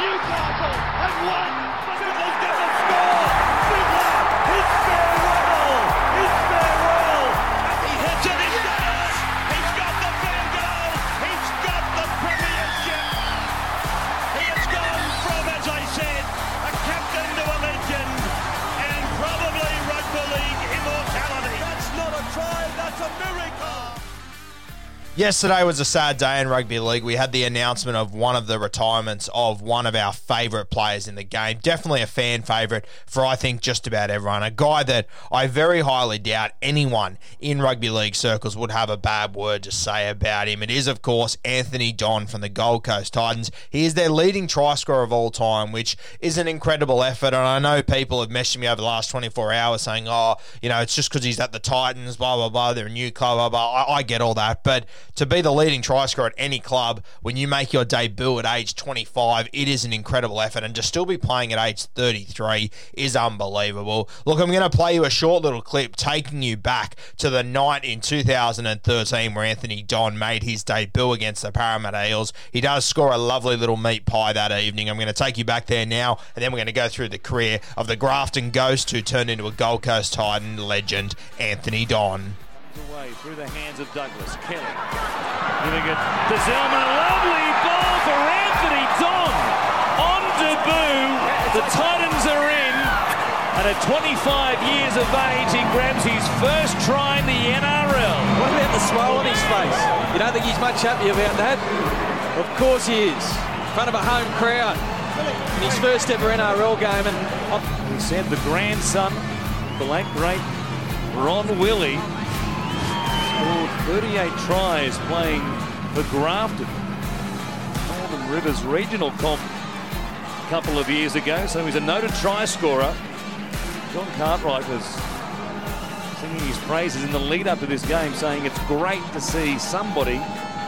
Newcastle have won. Yesterday was a sad day in rugby league. We had the announcement of one of the retirements of one of our favourite players in the game. Definitely a fan favourite for, I think, just about everyone. A guy that I very highly doubt anyone in rugby league circles would have a bad word to say about him. It is, of course, Anthony Don from the Gold Coast Titans. He is their leading try scorer of all time, which is an incredible effort. And I know people have messaged me over the last 24 hours saying, oh, you know, it's just because he's at the Titans, blah, blah, blah. They're a new club, blah, blah. I, I get all that. But to be the leading try scorer at any club when you make your debut at age 25, it is an incredible effort. And to still be playing at age 33 is unbelievable. Look, I'm going to play you a short little clip taking you back to the night in 2013 where Anthony Don made his debut against the Parramatta Eels. He does score a lovely little meat pie that evening. I'm going to take you back there now, and then we're going to go through the career of the Grafton Ghost who turned into a Gold Coast Titan legend, Anthony Don. Away through the hands of Douglas. Kelly giving it to Zelman. Lovely ball for Anthony Don. On debut, the Titans are in. And at 25 years of age, he grabs his first try in the NRL. What about the smile on his face? You don't think he's much happy about that? Of course he is. In front of a home crowd. In his first ever NRL game. And He said the grandson, the late great Ron Willey, scored 38 tries playing for Grafton. Northern Rivers Regional Comp a couple of years ago, so he's a noted try scorer. John Cartwright was singing his praises in the lead up to this game, saying it's great to see somebody,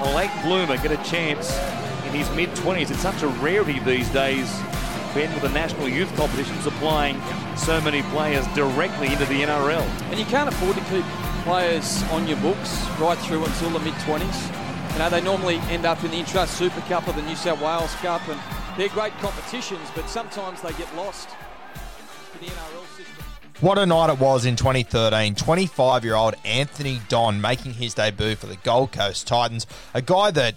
a late bloomer, get a chance in his mid 20s. It's such a rarity these days, Ben, with the national youth competition supplying so many players directly into the NRL. and you can't afford to keep players on your books right through until the mid 20s. You know, they normally end up in the Intrust Super Cup or the New South Wales Cup, and they're great competitions, but sometimes they get lost. What a night it was in 2013. 25 year old Anthony Don making his debut for the Gold Coast Titans. A guy that,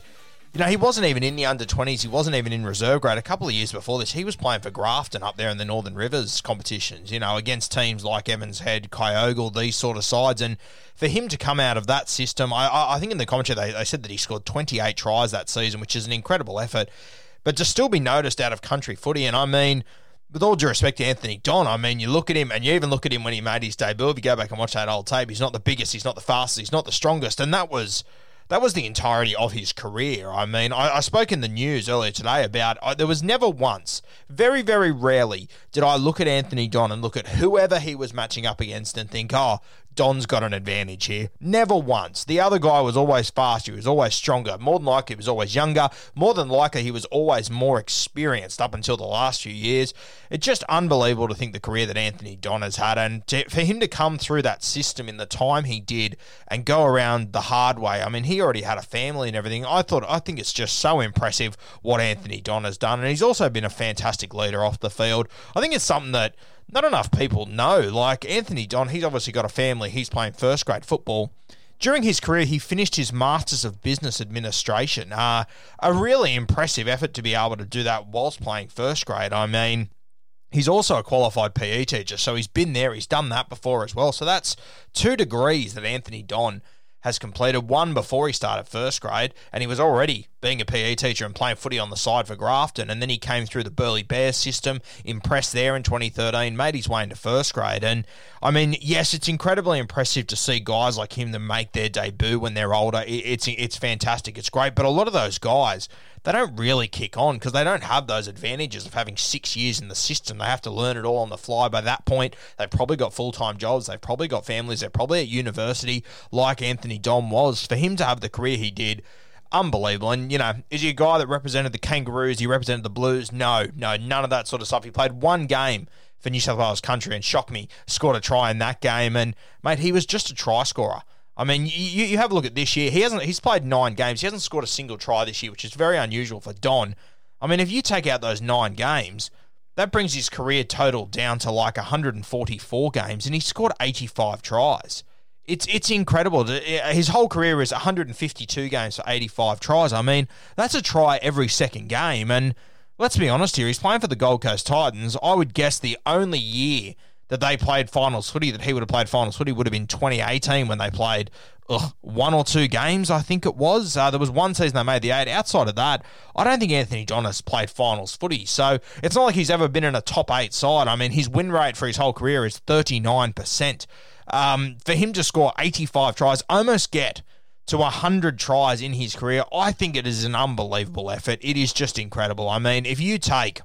you know, he wasn't even in the under 20s. He wasn't even in reserve grade. A couple of years before this, he was playing for Grafton up there in the Northern Rivers competitions, you know, against teams like Evans Head, Kyogle, these sort of sides. And for him to come out of that system, I, I think in the commentary they, they said that he scored 28 tries that season, which is an incredible effort. But to still be noticed out of country footy, and I mean, with all due respect to Anthony Don, I mean, you look at him and you even look at him when he made his debut. If you go back and watch that old tape, he's not the biggest, he's not the fastest, he's not the strongest, and that was that was the entirety of his career. I mean, I, I spoke in the news earlier today about I, there was never once, very very rarely, did I look at Anthony Don and look at whoever he was matching up against and think, oh. Don's got an advantage here. Never once. The other guy was always faster. He was always stronger. More than likely, he was always younger. More than likely, he was always more experienced up until the last few years. It's just unbelievable to think the career that Anthony Don has had. And to, for him to come through that system in the time he did and go around the hard way, I mean, he already had a family and everything. I thought, I think it's just so impressive what Anthony Don has done. And he's also been a fantastic leader off the field. I think it's something that not enough people know. Like Anthony Don, he's obviously got a family. He's playing first grade football. During his career, he finished his Masters of Business Administration. Uh, a really impressive effort to be able to do that whilst playing first grade. I mean, He's also a qualified PE teacher, so he's been there, he's done that before as well. So that's two degrees that Anthony Don has completed one before he started first grade, and he was already being a PE teacher and playing footy on the side for Grafton. And then he came through the Burleigh Bears system, impressed there in 2013, made his way into first grade. And I mean, yes, it's incredibly impressive to see guys like him to make their debut when they're older. It's it's fantastic, it's great. But a lot of those guys they don't really kick on because they don't have those advantages of having six years in the system. They have to learn it all on the fly. By that point, they've probably got full time jobs. They've probably got families. They're probably at university, like Anthony Don was. For him to have the career he did, unbelievable. And, you know, is he a guy that represented the Kangaroos? He represented the Blues? No, no, none of that sort of stuff. He played one game for New South Wales country and shocked me, scored a try in that game. And, mate, he was just a try scorer. I mean, you, you have a look at this year. He hasn't. He's played nine games. He hasn't scored a single try this year, which is very unusual for Don. I mean, if you take out those nine games, that brings his career total down to like 144 games, and he scored 85 tries. It's it's incredible. His whole career is 152 games for 85 tries. I mean, that's a try every second game. And let's be honest here, he's playing for the Gold Coast Titans. I would guess the only year that they played finals footy, that he would have played finals footy, would have been 2018 when they played ugh, one or two games, I think it was. Uh, there was one season they made the eight. Outside of that, I don't think Anthony Don's played finals footy. So it's not like he's ever been in a top eight side. I mean, his win rate for his whole career is 39%. Um, for him to score 85 tries, almost get to 100 tries in his career, I think it is an unbelievable effort. It is just incredible. I mean, if you take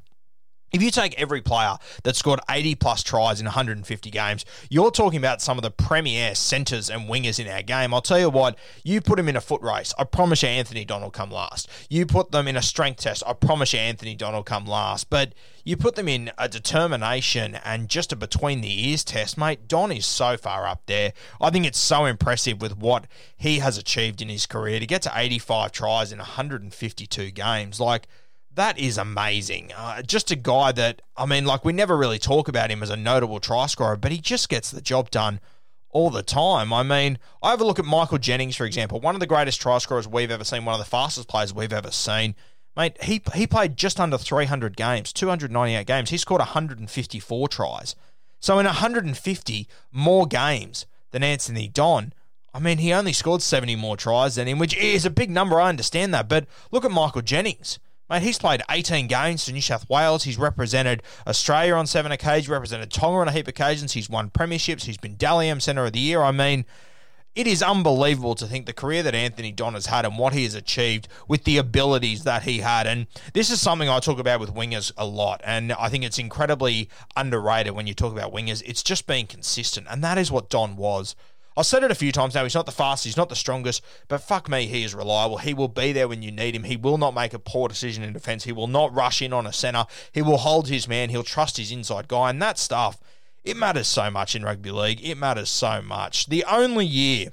if you take every player that scored 80 plus tries in 150 games, you're talking about some of the premier centres and wingers in our game. I'll tell you what, you put them in a foot race, I promise you Anthony Don'll come last. You put them in a strength test, I promise you Anthony Don'll come last. But you put them in a determination and just a between the ears test, mate, Don is so far up there. I think it's so impressive with what he has achieved in his career to get to 85 tries in 152 games. Like, that is amazing. Uh, just a guy that, I mean, like, we never really talk about him as a notable try scorer, but he just gets the job done all the time. I mean, I have a look at Michael Jennings, for example, one of the greatest try scorers we've ever seen, one of the fastest players we've ever seen. Mate, he, he played just under 300 games, 298 games. He scored 154 tries. So in 150 more games than Anthony Don, I mean, he only scored 70 more tries than him, which is a big number. I understand that. But look at Michael Jennings. Mate, he's played 18 games for New South Wales. He's represented Australia on seven occasions, represented Tonga on a heap of occasions. He's won premierships. He's been Dally M Centre of the Year. I mean, it is unbelievable to think the career that Anthony Don has had and what he has achieved with the abilities that he had. And this is something I talk about with wingers a lot. And I think it's incredibly underrated when you talk about wingers. It's just being consistent. And that is what Don was. I've said it a few times now. He's not the fastest, he's not the strongest, but fuck me, he is reliable. He will be there when you need him. He will not make a poor decision in defence. He will not rush in on a centre. He will hold his man. He'll trust his inside guy. And that stuff, it matters so much in rugby league. It matters so much. The only year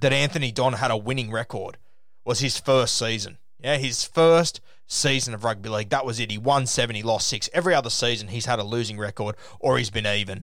that Anthony Don had a winning record was his first season. Yeah, his first season of rugby league. That was it. He won seven, he lost six. Every other season, he's had a losing record or he's been even.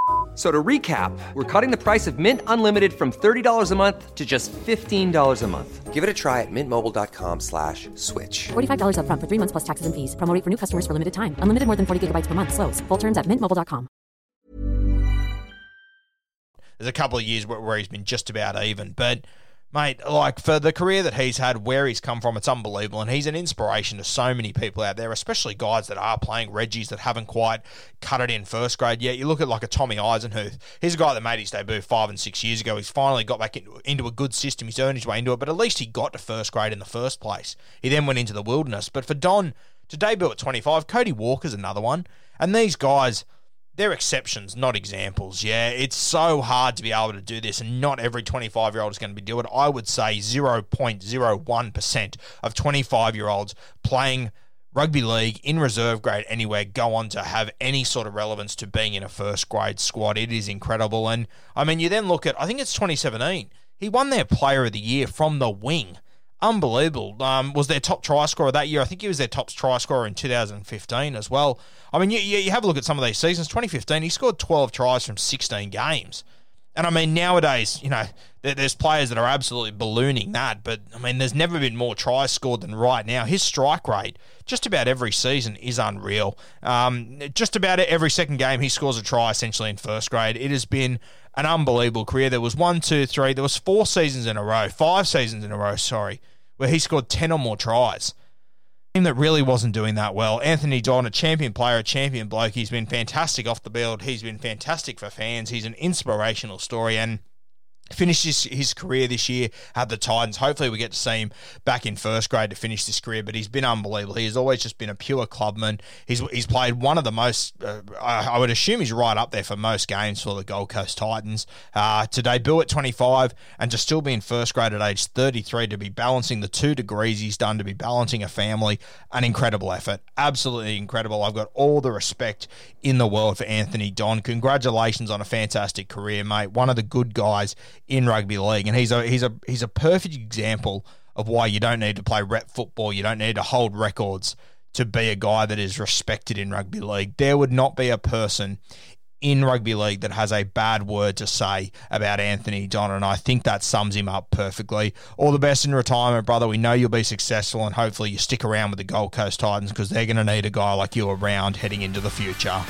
So to recap, we're cutting the price of Mint Unlimited from $30 a month to just $15 a month. Give it a try at mintmobile.com slash switch. $45 upfront for three months plus taxes and fees. Promo for new customers for limited time. Unlimited more than 40 gigabytes per month. Slows. Full terms at mintmobile.com. There's a couple of years where, where he's been just about even, but mate, like for the career that he's had, where he's come from, it's unbelievable. And he's an inspiration to so many people out there, especially guys that are playing Reggies that haven't quite cut it in first grade yet. You look at like a Tommy Eisenhuth. He's a guy that made his debut five and six years ago. He's finally got back into, a good system. He's earned his way into it, but at least he got to first grade in the first place. He then went into the wilderness. But for Don to debut at 25, Cody Walker's another one. And these guys they're exceptions, not examples. Yeah, it's so hard to be able to do this, and not every 25 year old is going to be doing it. I would say 0.01% of 25 year olds playing rugby league in reserve grade anywhere go on to have any sort of relevance to being in a first grade squad. It is incredible. And I mean, you then look at, I think it's 2017, he won their player of the year from the wing. Unbelievable. Um, was their top try scorer that year. I think he was their top try scorer in 2015 as well. I mean, you, you have a look at some of these seasons. 2015, he scored 12 tries from 16 games. And I mean, nowadays, you know, there's players that are absolutely ballooning that, but I mean, there's never been more tries scored than right now. His strike rate, just about every season, is unreal. Um, just about every second game, he scores a try essentially in first grade. It has been an unbelievable career. There was one, two, three, there was four seasons in a row, five seasons in a row, sorry, where he scored 10 or more tries team that really wasn't doing that well. Anthony Don, a champion player, a champion bloke. He's been fantastic off the field. He's been fantastic for fans. He's an inspirational story. And finished his, his career this year at the Titans. Hopefully, we get to see him back in first grade to finish this career. But he's been unbelievable. He has always just been a pure clubman. He's he's played one of the most. Uh, I, would assume he's right up there for most games for the Gold Coast Titans. Uh, to debut at 25 and to still be in first grade at age 33 to be balancing the two degrees he's done to be balancing a family, an incredible effort. Absolutely incredible. I've got all the respect in the world for Anthony Don. Congratulations on a fantastic career, mate. One of the good guys in rugby league, and he's a he's a he's a perfect example of why you don't need to play rep football. You don't need to hold records to be a guy that is respected in rugby league. There would not be a person in rugby league that has a bad word to say about Anthony Don, and I think that sums him up perfectly. All the best in retirement, brother. We know you'll be successful, and hopefully you stick around with the Gold Coast Titans because they're going to need a guy like you around heading into the future.